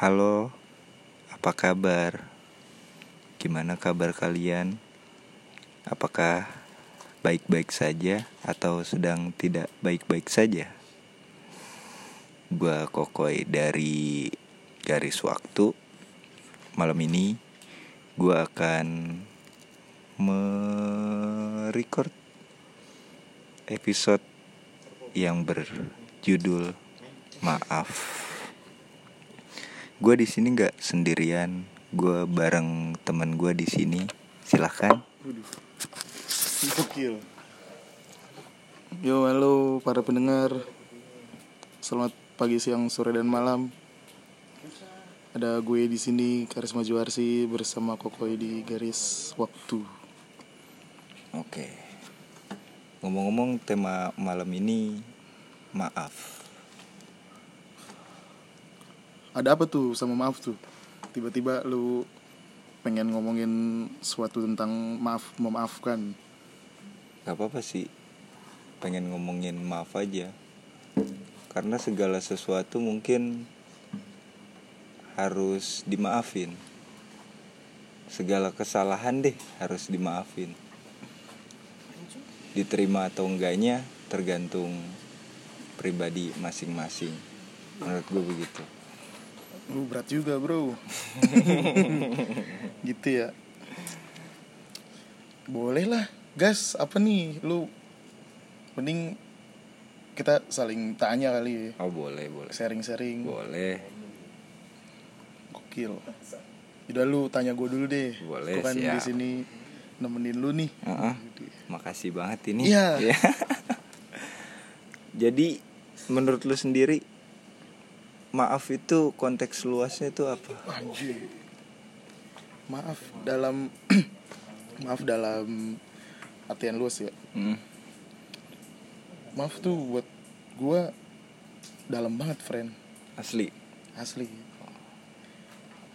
Halo, apa kabar? Gimana kabar kalian? Apakah baik-baik saja atau sedang tidak baik-baik saja? Gua Kokoy dari Garis Waktu. Malam ini gua akan merecord episode yang berjudul Maaf. Gue di sini nggak sendirian, gue bareng teman gue di sini. Silahkan. Gokil. Yo, halo para pendengar. Selamat pagi, siang, sore dan malam. Ada gue di sini Karisma Juarsi bersama Kokoy di garis waktu. Oke. Ngomong-ngomong tema malam ini maaf. Ada apa tuh sama maaf tuh? Tiba-tiba lu pengen ngomongin sesuatu tentang maaf memaafkan. Gak apa-apa sih. Pengen ngomongin maaf aja. Karena segala sesuatu mungkin harus dimaafin. Segala kesalahan deh harus dimaafin. Diterima atau enggaknya tergantung pribadi masing-masing. Menurut gue begitu. Lu berat juga, Bro. gitu ya. Boleh lah. Gas, apa nih? Lu mending kita saling tanya kali ya. Oh boleh boleh. Sharing-sharing. Boleh. Gokil. Udah lu tanya gue dulu deh. Boleh, Gua kan siap. di sini nemenin lu nih. Heeh. Makasih banget ini. Iya. Ya. Jadi menurut lu sendiri maaf itu konteks luasnya itu apa? Anjir. Maaf dalam maaf dalam artian luas ya. Hmm. Maaf tuh buat gua dalam banget, friend. Asli. Asli.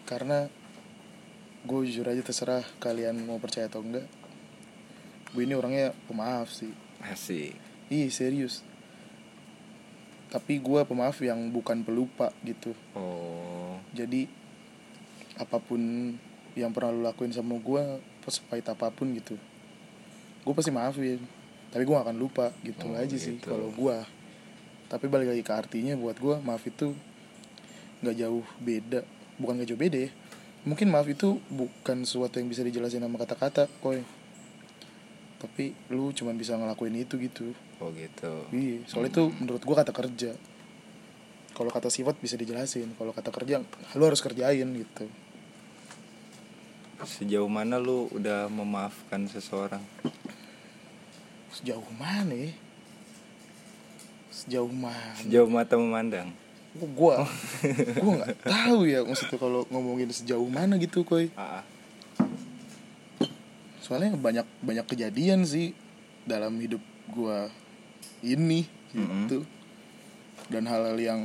Karena gue jujur aja terserah kalian mau percaya atau enggak. Gue ini orangnya pemaaf sih. Asik. Ih serius. Tapi gue pemaaf yang bukan pelupa gitu. Oh. Jadi apa pun yang pernah lu lakuin sama gue, sepahit apa pun gitu, gue pasti maafin. Tapi gue gak akan lupa gitu Oh, aja sih gitu. kalau gue. Tapi balik lagi ke artinya buat gue maaf itu nggak jauh beda, bukan gak jauh beda ya. Mungkin maaf itu bukan sesuatu yang bisa dijelasin sama kata-kata, koy. Tapi lu cuman bisa ngelakuin itu gitu. Oh gitu. Iya, soalnya itu menurut gua kata kerja. Kalau kata sifat bisa dijelasin, kalau kata kerja lu harus kerjain gitu. Sejauh mana lu udah memaafkan seseorang? Sejauh mana ya? Sejauh mana? Sejauh mata memandang. Gua gua, gua nggak tahu ya maksudnya kalau ngomongin sejauh mana gitu, koy. Ah, ah. Soalnya banyak banyak kejadian sih dalam hidup gua ini gitu. Dan hal-hal yang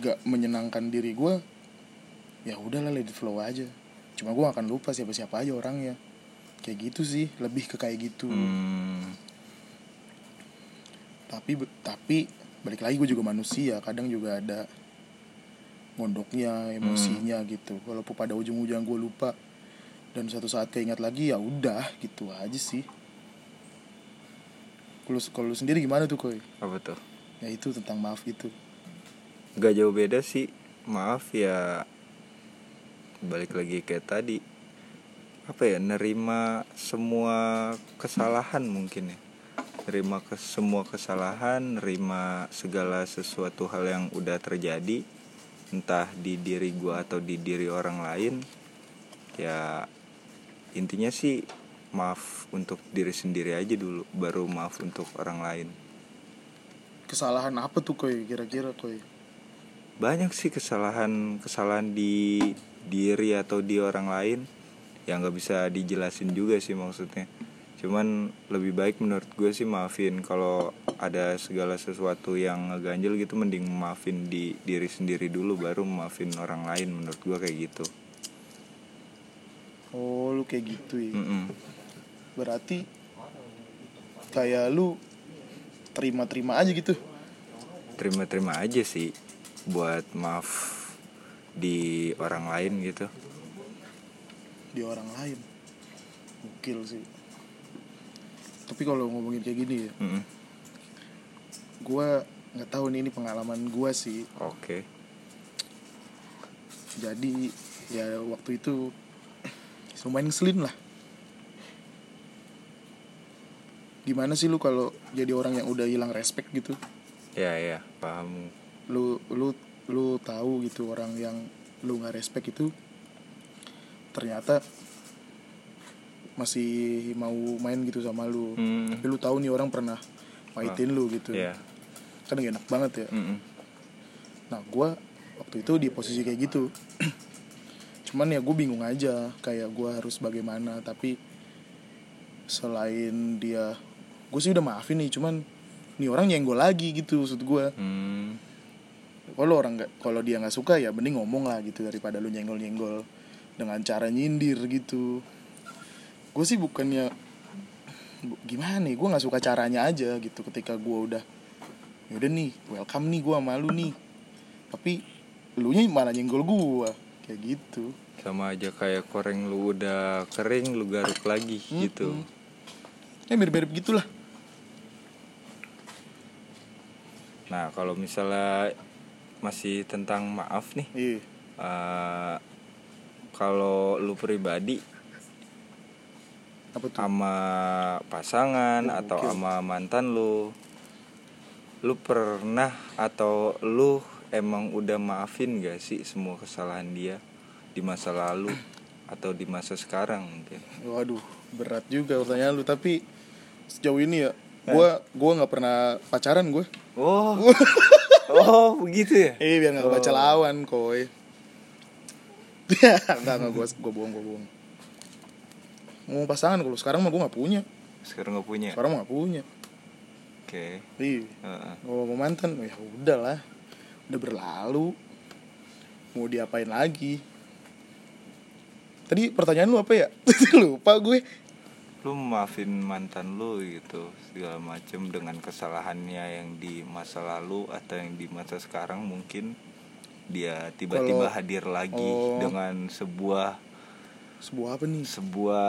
gak menyenangkan diri gua ya udahlah let it flow aja. Cuma gua akan lupa siapa-siapa aja orangnya. Kayak gitu sih, lebih ke kayak gitu. Hmm. Tapi tapi balik lagi gue juga manusia, kadang juga ada mondoknya, emosinya gitu. Walaupun pada ujung-ujung gue lupa dan suatu saat keingat lagi ya udah gitu aja sih. Kalau kalau lu sendiri gimana tuh koi? Apa tuh? Ya itu tentang maaf gitu. Gak jauh beda sih. Maaf ya. Balik lagi kayak tadi. Apa ya? Nerima semua kesalahan mungkin ya. Nerima ke semua kesalahan, nerima segala sesuatu hal yang udah terjadi, entah di diri gua atau di diri orang lain. Ya intinya sih maaf untuk diri sendiri aja dulu, baru maaf untuk orang lain. Kesalahan apa tuh koi kira-kira koi? banyak sih kesalahan kesalahan di diri atau di orang lain yang nggak bisa dijelasin juga sih maksudnya cuman lebih baik menurut gue sih maafin kalau ada segala sesuatu yang ngeganjel gitu mending maafin di diri sendiri dulu baru maafin orang lain menurut gue kayak gitu Oh lu kayak gitu ya. Mm-mm. Berarti kayak lu terima-terima aja gitu. terima-terima aja sih buat maaf di orang lain gitu. Di orang lain. Gokil sih. Tapi kalau ngomongin kayak gini ya Mm-mm. gue nggak tahu nih ini pengalaman gue sih. Oke. Jadi ya waktu itu lumayan ngeselin lah gimana sih lu kalau jadi orang yang udah hilang respect gitu? Ya ya paham. Lu lu lu tahu gitu orang yang lu nggak respect itu ternyata masih mau main gitu sama lu. Hmm. tapi lu tahu nih orang pernah maitin lu gitu. ya kan gak enak banget ya. Mm-mm. nah gua waktu itu di posisi kayak gitu. Cuman ya gue bingung aja kayak gua harus bagaimana. Tapi selain dia gue sih udah maafin nih cuman nih orang nyenggol lagi gitu maksud gue Hmm. kalau orang nggak kalau dia nggak suka ya mending ngomong lah gitu daripada lu nyenggol nyenggol dengan cara nyindir gitu. Gue sih bukannya bu- gimana nih gue nggak suka caranya aja gitu ketika gue udah yaudah nih welcome nih gue sama lu nih. Tapi lu nya malah nyenggol gue kayak gitu. Sama aja kayak koreng lu udah kering lu garuk lagi gitu. Ya mirip-mirip gitulah nah kalau misalnya masih tentang maaf nih iya. eh, kalau lu pribadi apa tuh? sama pasangan Oh, atau oke. sama mantan lu lu pernah atau lu emang udah maafin gak sih semua kesalahan dia di masa lalu atau di masa sekarang mungkin? Waduh berat juga pertanyaan lu. Tapi sejauh ini ya gue gue nggak pernah pacaran gue oh. Oh begitu ya? Eh biar gak baca Oh. lawan koy Enggak, enggak, gue gue bohong, gue bohong. Ngomong pasangan, kalau sekarang mah gue gak punya. Sekarang nggak punya? Sekarang mah gak punya. Oke. Iya, Heeh. ngomong mantan, ya udah lah. Udah berlalu. Mau diapain lagi? Tadi pertanyaan lu apa ya? Lupa gue lu maafin mantan lu gitu segala macem dengan kesalahannya yang di masa lalu atau yang di masa sekarang mungkin dia tiba-tiba Kalau- hadir lagi Oh. dengan sebuah Sebuah apa nih? sebuah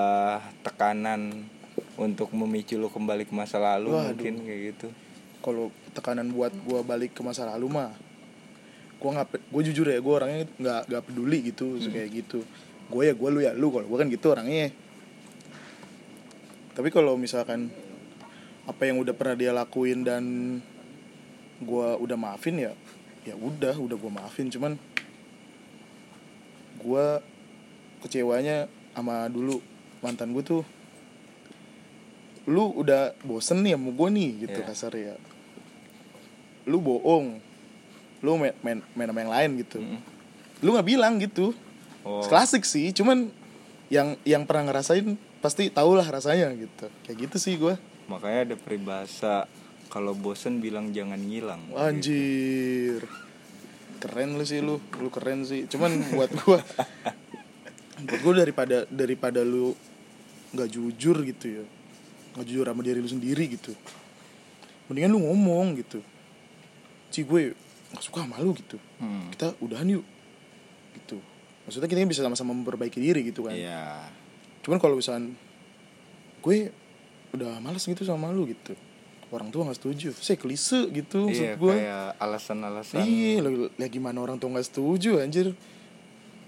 tekanan untuk memicu lu kembali ke masa lalu Waduh. mungkin kayak gitu Kalau tekanan buat gue balik ke masa lalu mah Gue gak, gue jujur ya, gue orangnya gak, gak peduli gitu Kayak gitu Gue ya gue, lu ya lu, kalau gue kan gitu orangnya tapi kalau misalkan apa yang udah pernah dia lakuin dan gua udah maafin ya ya udah udah gua maafin. Cuman gua kecewanya sama dulu mantan gue tuh lu udah bosen nih sama gue nih gitu Iya. kasar ya. Lu bohong. Lu main main, main sama yang lain gitu. Mm-mm. lu nggak bilang gitu. Oh. Klasik sih cuman yang yang pernah ngerasain pasti tau lah rasanya gitu. Kayak gitu sih gue makanya ada peribahasa kalau bosen bilang jangan ngilang. Gitu. anjir. Keren lu sih lu. Lu keren sih. Cuman buat gue buat gue daripada daripada lu nggak jujur gitu ya. Nggak jujur sama diri lu sendiri gitu. Mendingan lu ngomong gitu. Ci gue gak suka sama lu gitu. Hmm. kita udahan yuk. Gitu. Maksudnya kita bisa sama-sama memperbaiki diri gitu kan. Iya. Cuman kalau misalkan gue udah malas gitu sama lu gitu. Orang tua nggak setuju. Saya klise gitu maksud Iya, gue kayak alasan-alasan. Iya lah, gimana orang tua nggak setuju anjir?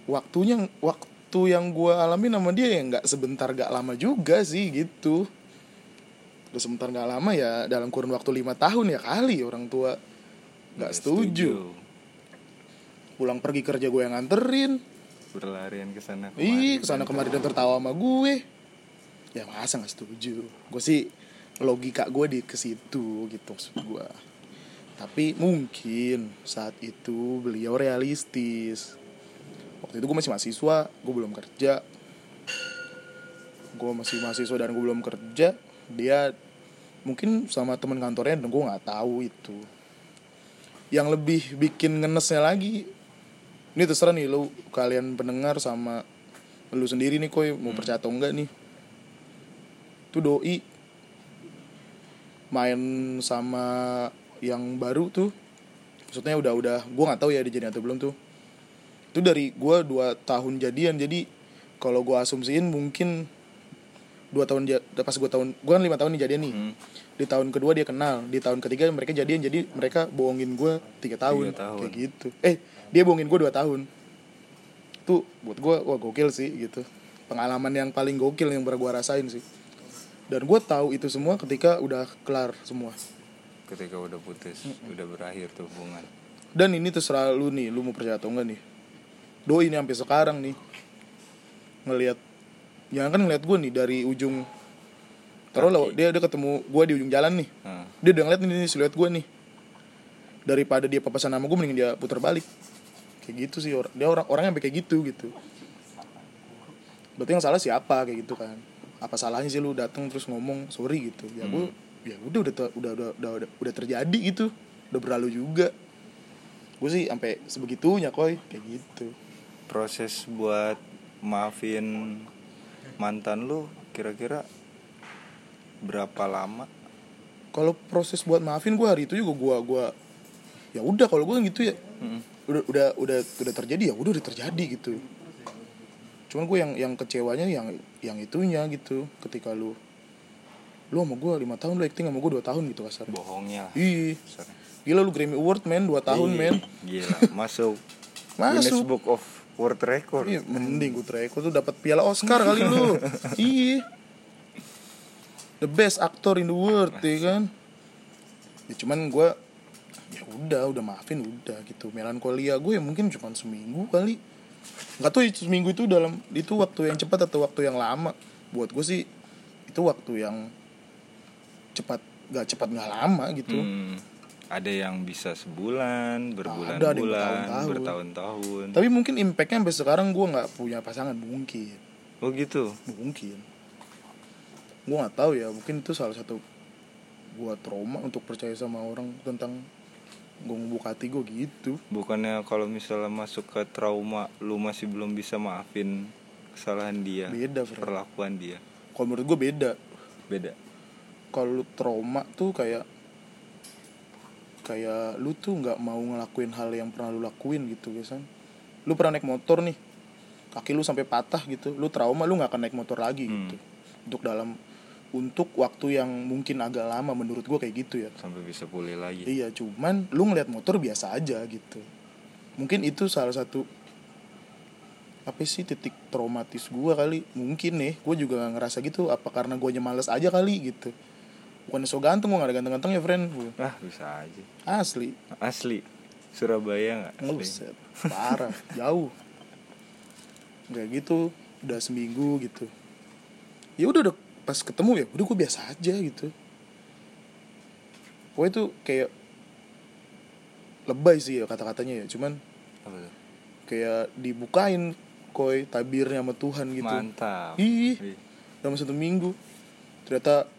Waktunya waktu yang gue alami sama dia ya nggak sebentar gak lama juga sih gitu. Udah sebentar gak lama ya dalam kurun waktu lima tahun ya kali orang tua nggak setuju. pulang pergi kerja gue yang nganterin berlarian ke sana Ih, ke sana kemari dan tertawa sama gue. Ya masa nggak setuju? Gue sih logika gue di ke situ gitu maksud gue. Tapi mungkin saat itu beliau realistis. Waktu itu gue masih mahasiswa, gue belum kerja. Gue masih mahasiswa dan gue belum kerja. Dia mungkin sama temen kantornya dan gue nggak tahu itu. Yang lebih bikin ngenesnya lagi ini terserah nih lu kalian pendengar sama lu sendiri nih koi mau percaya atau enggak nih. Tuh doi. Main sama yang baru tuh. Maksudnya udah udah gue nggak tahu ya dijadiin atau belum tuh. Itu dari gue dua tahun jadian jadi kalau gue asumsiin mungkin dua tahun pas gue tahun gue kan lima tahun nih jadian nih. Hmm. di tahun kedua dia kenal di tahun ketiga mereka jadian jadi mereka bohongin gue tiga tahun, Tiga tahun. kayak gitu. Eh dia bohongin gue dua tahun. Tuh buat gue wah gokil sih gitu. Pengalaman yang paling gokil yang pernah gue rasain sih. Dan gue tahu itu semua ketika udah kelar semua. Ketika udah putus udah berakhir tuh hubungan. Dan ini terserah lu nih lu mau percaya atau enggak nih. Doi ini sampai sekarang nih ngelihat yang kan ngeliat gue nih dari ujung. Taruh lah dia dia ketemu gue di ujung jalan nih. Nah, dia udah ngeliat nih siluet gue nih. Daripada dia papasan sama gue mending dia putar balik kayak gitu sih. Orang dia orang orang yang kayak gitu gitu. Berarti yang salah siapa kayak gitu kan. Apa salahnya sih lu datang terus ngomong sorry gitu. Ya gue ya udah udah udah udah udah udah, udah terjadi gitu. Udah berlalu juga. Gue sih sampai sebegitunya koi kayak gitu. Proses buat maafin mantan lu kira-kira berapa lama? Kalau proses buat maafin gue hari itu juga gue gua ya udah kalau gue gitu ya. Mm. Udah udah udah udah terjadi ya udah udah terjadi gitu. Cuman gue yang yang kecewanya yang yang itunya gitu ketika lu lu sama gue lima tahun lu acting sama gue dua tahun gitu kasar. Bohongnya. Kasarnya. gila lu Grammy Award men dua tahun Iya, men. gila. Masuk. Guinness masuk Book of World Record. Iya mending gue Treko tuh dapat piala Oscar kali lu. Iya the best actor in the world ya kan? Ya cuman gue ya udah udah maafin udah gitu. Melankolia gue ya mungkin cuma seminggu kali. Nggak tahu itu seminggu itu dalam itu waktu yang cepat atau waktu yang lama. Buat gue sih itu waktu yang cepat nggak cepat nggak lama gitu. Hmm, ada yang bisa sebulan berbulan-bulan bertahun-tahun. bertahun-tahun. Tapi mungkin impactnya sampai sekarang gue nggak punya pasangan mungkin. Oh gitu? Mungkin. Gue nggak tahu ya mungkin itu salah satu gue trauma untuk percaya sama orang tentang gue ngebuka hati gue gitu. Bukannya kalau misalnya masuk ke trauma lu masih belum bisa maafin kesalahan dia Beda, Fred. perlakuan dia? Kalau menurut gue beda. Beda? Kalau lu trauma tuh kayak kayak lu tuh nggak mau ngelakuin hal yang pernah lu lakuin gitu guys kan lu pernah naik motor nih kaki lu sampai patah gitu lu trauma lu nggak akan naik motor lagi Hmm. gitu. Untuk dalam untuk waktu yang mungkin agak lama menurut gue kayak gitu ya sampai bisa pulih lagi Iya, cuman lu ngeliat motor biasa aja gitu. Mungkin itu salah satu apa sih titik traumatis gua kali. Mungkin nih, gue juga gak ngerasa gitu. Apa karena gue males aja kali gitu. Bukan so ganteng, gue gak ada ganteng-ganteng ya friend. ah bisa aja Asli, asli Surabaya nggak asli ngeluset, parah, jauh. Kayak gitu, udah seminggu gitu. Ya udah udah pas ketemu ya, udah gue biasa aja gitu. Pokoknya tuh kayak lebay sih ya kata-katanya ya, cuman kayak dibukain koi tabirnya sama Tuhan gitu. mantap Ih, Ih, dalam satu minggu ternyata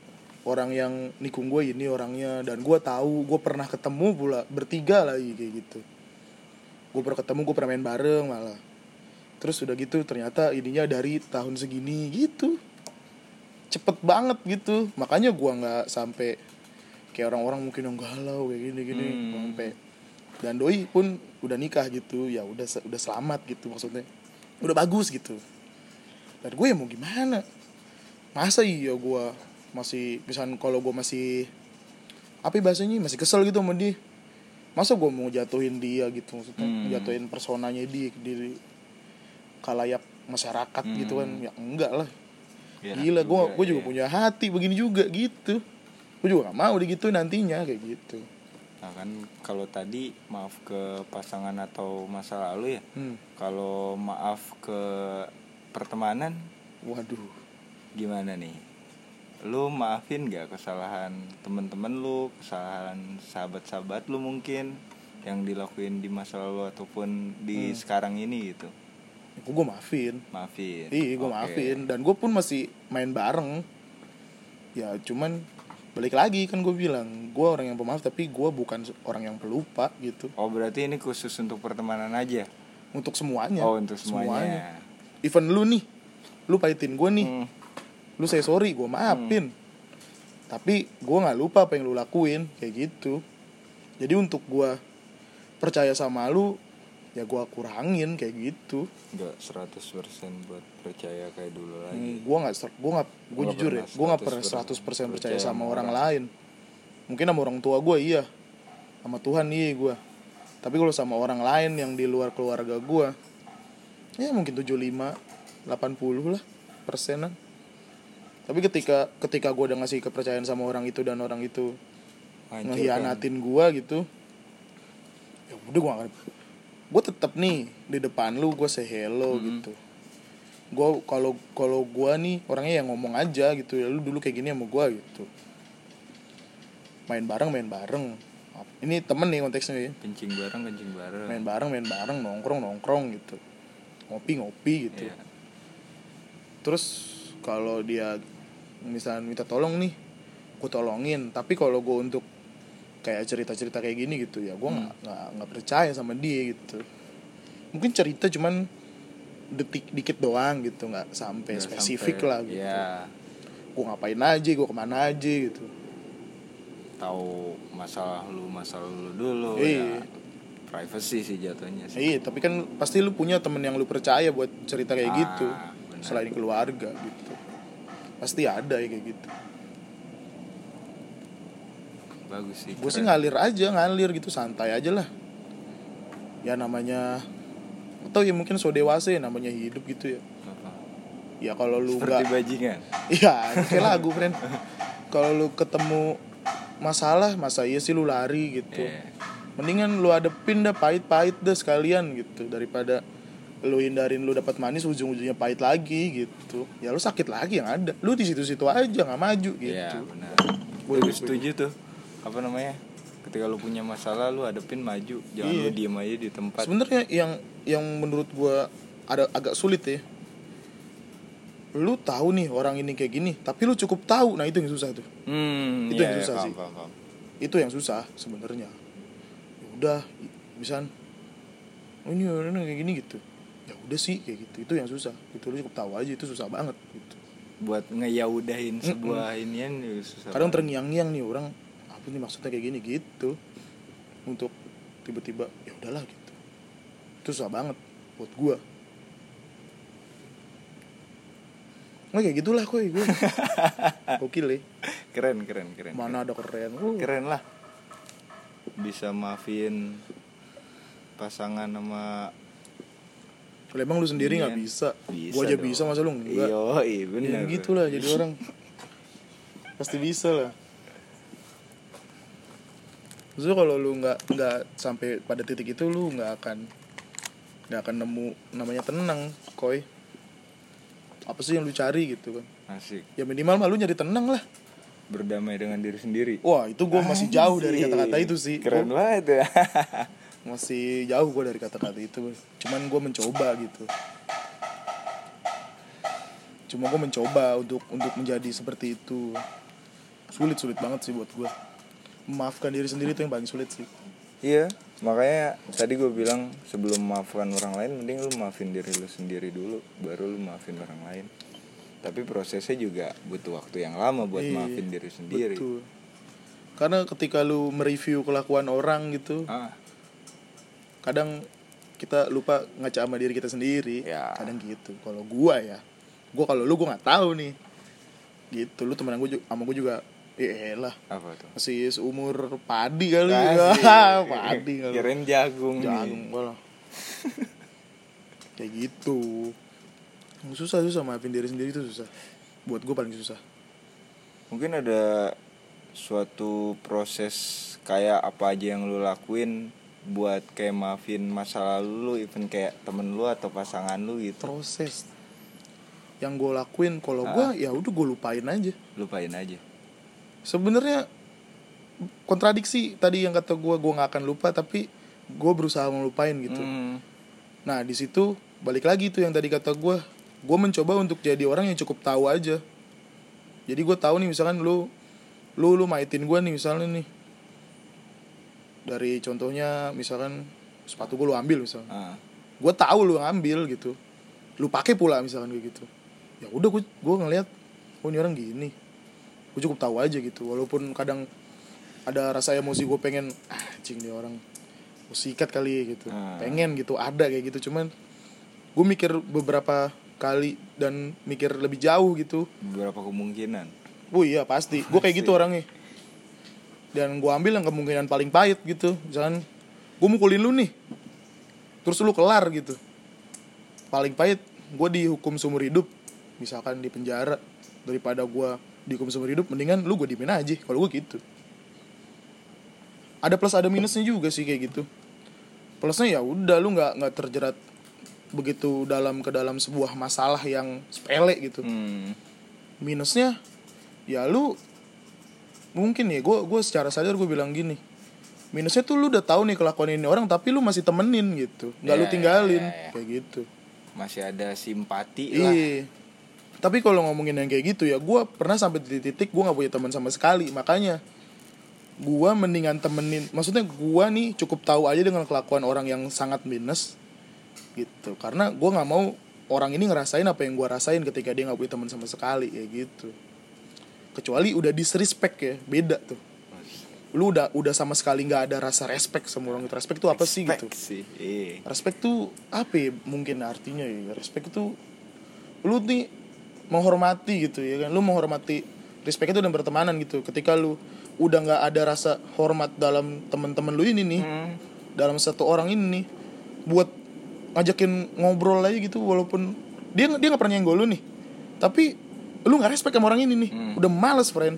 orang yang nikung gue ini orangnya dan gue tahu gue pernah ketemu pula bertiga lagi kayak gitu. Gue pernah ketemu gue pernah main bareng malah. Terus udah gitu ternyata ininya dari tahun segini gitu. Cepet banget gitu. Makanya gue nggak sampai kayak orang-orang mungkin yang galau kayak gini gini. Hmm. sampai dan doi pun udah nikah gitu. Ya udah udah selamat gitu maksudnya. Udah bagus gitu. Dan gue ya mau gimana? Masa iya gue masih misalnya kalau gue masih apa ya bahasanya masih kesel gitu sama dia. Masa gue mau jatuhin dia gitu maksudnya? Hmm. jatuhin personanya dia di kalayak masyarakat gitu kan? Ya enggak lah Biar gila gue gue juga ya. punya hati begini juga gitu gue juga gak mau digituin nantinya kayak gitu Nah kan kalau tadi maaf ke pasangan atau masa lalu ya hmm. Kalau maaf ke pertemanan waduh gimana nih? Lu maafin gak kesalahan temen-temen lu, kesalahan sahabat-sahabat lu mungkin yang dilakuin di masa lalu ataupun di sekarang ini gitu? Gue maafin Maafin. Iya, gue Oke. maafin dan gue pun masih main bareng. Ya cuman balik lagi kan gue bilang gue orang yang pemaaf tapi gue bukan orang yang pelupa gitu. Oh berarti ini khusus untuk pertemanan aja? Untuk semuanya. Oh untuk semuanya. Even lu nih, lu pahitin gue nih, Hmm. lu say sorry gue maafin. Tapi gue nggak lupa apa yang lu lakuin kayak gitu. Jadi untuk gue percaya sama lu ya gue kurangin kayak gitu. Nggak 100% buat percaya kayak dulu lagi. Hmm, gue nggak gue nggak gue jujur ya gue nggak pernah 100% 100% percaya sama sama orang orang. lain. Mungkin sama orang tua gue iya. Sama Tuhan iya gue tapi kalau sama orang lain yang di luar keluarga gue ya mungkin 75 80 lah persenan. Tapi ketika ketika gue udah ngasih kepercayaan sama orang itu dan orang itu Hancur kan? ngehianatin gue gitu ya udah gue gak gue tetap nih di depan lu gue say hello Mhm. gitu. Gue kalau kalau gue nih orangnya yang ngomong aja gitu ya. Lu dulu kayak gini sama gue gitu. Main bareng main bareng. Ini temen nih konteksnya ya. Kencing bareng kencing bareng. Main bareng main bareng nongkrong nongkrong gitu. Ngopi ngopi gitu. Iya. terus kalau dia misalnya minta tolong nih gue tolongin. Tapi kalau gue untuk kayak cerita cerita kayak gini gitu ya gue nggak nggak nggak percaya sama dia gitu. Mungkin cerita cuman detik dikit doang gitu nggak sampai Nggak spesifik sampai- lah gitu. Iya. gue ngapain aja gue ke mana aja gitu. Tahu masalah lu masalah lu dulu Iya. ya privacy sih jatuhnya sih. Iya tapi kan pasti lu punya temen yang lu percaya buat cerita kayak Ah, gitu benar. selain keluarga gitu. Pasti ada ya kayak gitu bagus sih gue sih ngalir aja ngalir gitu santai aja lah ya namanya atau ya mungkin so dewasa ya namanya hidup gitu ya Apa? ya kalau lu seperti bajingan Iya, kayak lagu friend. Kalau lu ketemu masalah, masa iya sih lu lari gitu. Iya. Mendingan lu adepin dah pahit-pahit dah sekalian gitu daripada lu hindarin lu dapat manis ujung-ujungnya pahit lagi gitu. Ya lu sakit lagi yang ada. Lu di situ-situ aja nggak maju gitu. Iya benar. Gue juga setuju tuh. Apa namanya? Ketika lu punya masalah lu hadepin maju, jangan Iya. lu diem aja di tempat. Sebenarnya yang yang menurut gua ada agak sulit ya. Lu tahu nih orang ini kayak gini, tapi lu cukup tahu. Nah, itu yang susah tuh. Hmm, Itu iya, yang iya, susah paham, sih. paham, paham. itu yang susah sebenarnya ya udah misal oh ini orang kayak gini gitu ya udah sih kayak gitu itu yang susah itu lu cukup tahu aja itu susah banget gitu Buat ngeyaudahin sebuah inian ya susah. kadang terngiang-ngiang nih orang apa nih maksudnya kayak gini gitu. Untuk tiba-tiba ya udahlah gitu. Itu susah banget buat gua. Nggak kayak gitulah koi gue Gokil ya keren keren keren. Mana ada keren. Uh, keren lah. Bisa maafin pasangan sama Kalau emang lu sendiri nggak bisa, Bisa. Gua aja dong. bisa masa lu enggak iya iya Ya gitu lah jadi orang. Pasti bisa lah Maksudnya kalau lu nggak nggak sampai pada titik itu lu nggak akan nggak akan nemu namanya tenang, koi. Apa sih yang lu cari gitu kan? asik Ya minimal mah lu nyari tenang lah. berdamai dengan diri sendiri Wah itu gue masih jauh dari kata-kata itu sih. keren Gua banget ya masih jauh gue dari kata-kata itu. Cuman gue mencoba gitu. Cuma gue mencoba untuk untuk menjadi seperti itu. Sulit sulit banget sih buat gue. Memaafkan diri sendiri itu yang paling sulit sih. Iya, makanya tadi gue bilang sebelum maafkan orang lain, mending lu maafin diri lu sendiri dulu, baru lu maafin orang lain. Tapi prosesnya juga butuh waktu yang lama buat Iya, maafin diri sendiri. Betul. Karena ketika lu mereview kelakuan orang gitu, Ah, kadang kita lupa ngaca sama diri kita sendiri. Ya. Kadang gitu. Kalau gua ya, gua kalau lu gua nggak tahu nih. Gitu, lu temenan gua ju- sama gua juga ya lah apa tuh? masih seumur padi kali Asik. padi kali Kirain jagung, jagung lah kayak gitu susah susah maafin diri sendiri itu susah buat gue paling susah Mungkin ada suatu proses kayak apa aja yang lu lakuin buat kayak maafin masa lalu lu, even kayak temen lu atau pasangan lu gitu. proses yang gue lakuin kalau Ah. gue ya udah gue lupain aja Lupain aja. Sebenarnya kontradiksi tadi yang kata gue gue nggak akan lupa tapi gue berusaha melupain gitu. Hmm, nah di situ balik lagi tuh yang tadi kata gue gue mencoba untuk jadi orang yang cukup tahu aja. Jadi gue tahu nih misalkan lu lu lu maitin gue nih misalnya nih. Dari contohnya misalkan sepatu gue lu ambil misalnya ah. gue tahu lu ngambil gitu. Lu pakai pula misalkan kayak gitu. Ya udah gue gue ngeliat oh ini orang gini gue cukup tahu aja gitu walaupun kadang ada rasa emosi gue pengen ah cing nih orang gue sikat kali gitu. Ah. pengen gitu ada kayak gitu cuman gue mikir beberapa kali dan mikir lebih jauh gitu. Beberapa kemungkinan. Oh iya pasti. Gue kayak gitu orangnya. Dan gue ambil yang kemungkinan paling pahit gitu. Misalkan gue mukulin lu nih terus lu kelar gitu. Paling pahit gue dihukum seumur hidup misalkan di penjara daripada gue dihukum seumur hidup mendingan lu gue dimin aja kalau gue gitu. Ada plus ada minusnya juga sih kayak gitu. Plusnya ya udah lu nggak nggak terjerat begitu dalam ke dalam sebuah masalah yang sepele gitu. Hmm. minusnya ya lu mungkin ya gue gue secara sadar gue bilang gini minusnya tuh lu udah tahu nih kelakuan ini orang tapi lu masih temenin gitu. Nggak lu Ya, tinggalin ya, ya. kayak gitu. Masih ada simpati lah. Iya tapi kalau ngomongin yang kayak gitu ya gue pernah sampai di titik gue nggak punya teman sama sekali. Makanya gue mendingan temenin maksudnya gue nih cukup tahu aja dengan kelakuan orang yang sangat minus gitu. Karena gue nggak mau orang ini ngerasain apa yang gue rasain ketika dia nggak punya teman sama sekali kayak gitu. Kecuali udah disrespect ya beda tuh. Lu udah udah sama sekali nggak ada rasa respect sama orang itu. Respect tuh apa sih gitu? Sih iya. respect tuh apa ya, mungkin artinya ya? Respect tuh lu nih menghormati gitu ya kan? Lu menghormati respect itu dan bertemanan gitu. Ketika lu udah nggak ada rasa hormat dalam teman-teman lu ini nih Hmm. dalam satu orang ini nih buat ngajakin ngobrol aja gitu walaupun dia dia nggak pernah nyenggol lu nih. Tapi lu nggak respect sama orang ini nih. Hmm. udah males friend.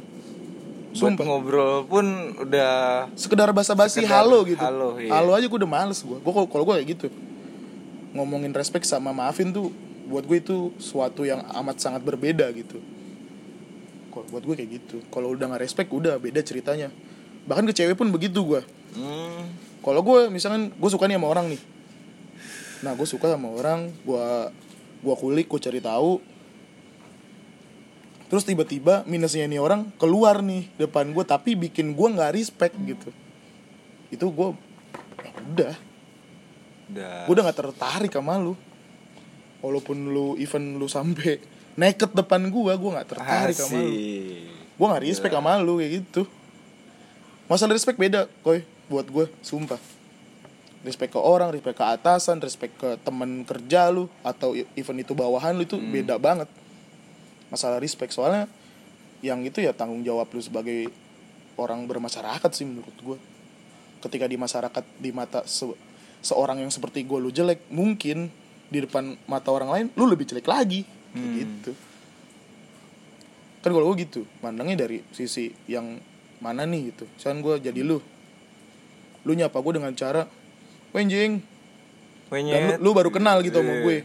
Buat sumpah. ngobrol pun udah sekedar basa-basi halo gitu. halo, iya. halo aja gue udah males gue gue kalau gue kayak gitu. Ngomongin respect sama maafin tuh buat gue itu suatu yang amat sangat berbeda gitu. Kalau buat gue kayak gitu. Kalau udah nggak respect udah beda ceritanya. Bahkan ke cewek pun begitu gue hmm. kalau gue misalkan gue suka nih sama orang nih. Nah gue suka sama orang gue gue kulik gue cari tahu. Terus tiba-tiba minusnya nih orang keluar nih depan gue tapi bikin gue nggak respect gitu. Itu gue ya udah. Udah. Gue udah nggak tertarik sama lu walaupun lu even lu sampai naked depan gue gue nggak tertarik sama lu. Gue nggak respect sama lu kayak gitu. Masalah respect beda koi buat gue sumpah. Respect ke orang respect ke atasan respect ke teman kerja lu atau e- even itu bawahan lu itu beda banget. Masalah respect soalnya yang itu ya tanggung jawab lu sebagai orang bermasyarakat sih menurut gue ketika di masyarakat di mata se- seorang yang seperti gue lu jelek mungkin di depan mata orang lain lu lebih jelek lagi. Kayak Hmm. gitu. Kan kalau gue gitu mandangnya dari sisi yang mana nih gitu. Misalkan gue jadi lu lu nyapa gue dengan cara wenjing dan lu, lu baru kenal gitu sama Iya. gue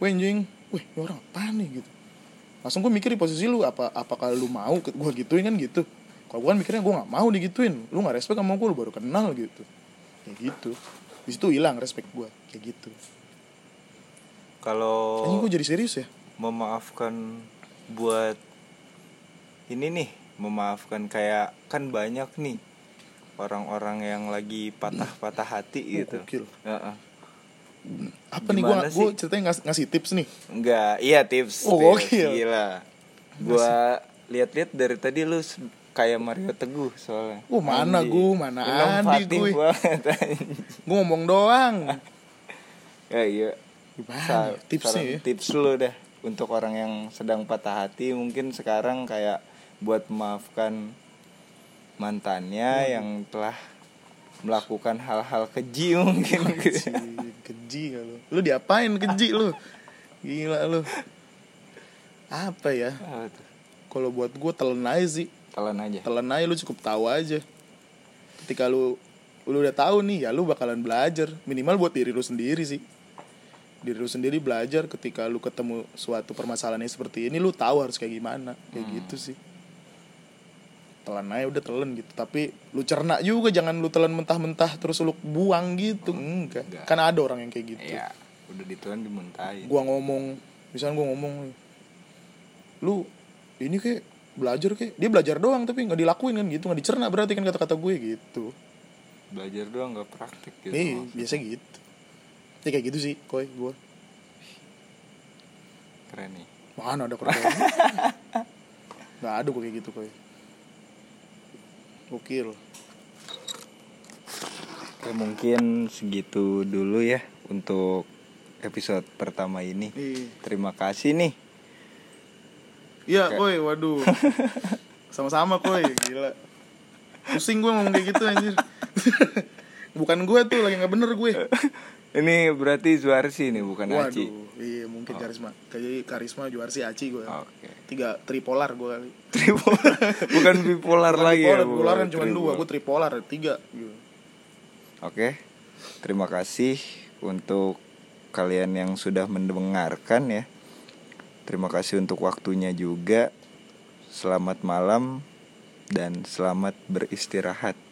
wenjing wih ini orang apa nih? Gitu. Langsung gue mikir di posisi lu apa apakah lu mau gue gituin kan gitu. Kalau gue kan mikirnya gue nggak mau digituin. Lu nggak respect sama gue lu baru kenal gitu. Kayak gitu. Di situ hilang respect gue kayak gitu kalau ini gue jadi serius ya memaafkan buat ini nih memaafkan kayak kan banyak nih orang-orang yang lagi patah-patah hati Oh, gitu. gokil. Heeh. apa nih gue Gimana gue sih? ceritanya ngas- ngasih tips nih Enggak, iya tips. Oh, tips. gokil. Gila. Gua lihat-lihat dari tadi lu kayak Mario Teguh soalnya. Oh, mana Anjing. gua, mana Andi gue. gue ngomong doang ya iya. Gimana Sa- ya? tipsnya ya? Tips lu dah untuk orang yang sedang patah hati mungkin sekarang kayak buat memaafkan mantannya yang telah melakukan hal-hal keji mungkin. Si keji kalau. Lu diapain keji lu? Gila lu. Apa ya? Kalau buat gue telan aja sih. Telan aja. telan aja lu cukup tahu aja. Ketika lu lu udah tahu nih ya lu bakalan belajar. Minimal buat diri lu sendiri sih diri lu sendiri belajar ketika lu ketemu suatu permasalahan yang seperti ini lu tahu harus kayak gimana kayak Hmm. gitu sih telan aja udah telan gitu tapi lu cerna juga jangan lu telan mentah-mentah terus lu buang gitu enggak, Enggak. kan ada orang yang kayak gitu Iya, udah ditelan dimuntahin. gua ngomong misalnya gua ngomong lu ini kayak belajar kayak dia belajar doang tapi nggak dilakuin kan gitu nggak dicerna berarti kan kata-kata gue gitu Belajar doang nggak praktek gitu. nih maksudnya. biasa gitu ya kayak gitu sih koi gua Keren nih. mana ada kerjaan nggak ada gua kayak gitu koi gokil Oke, mungkin segitu dulu ya untuk episode pertama ini. Iya. Terima kasih nih. Iya, koi, waduh. Sama-sama koi, gila. Pusing gue ngomong kayak gitu anjir. Bukan gue tuh lagi nggak bener gue. Ini berarti Zuarsi nih bukan Aci. Waduh, iya mungkin karisma. Jadi karisma Juarsi Aci gue. Oke. Tiga tripolar gue kali. Tripolar. bukan bipolar lagi ya. Tripolar, bipolar kan cuma dua, gue tripolar tiga. Oke. Terima kasih untuk kalian yang sudah mendengarkan ya. Terima kasih untuk waktunya juga. Selamat malam dan selamat beristirahat.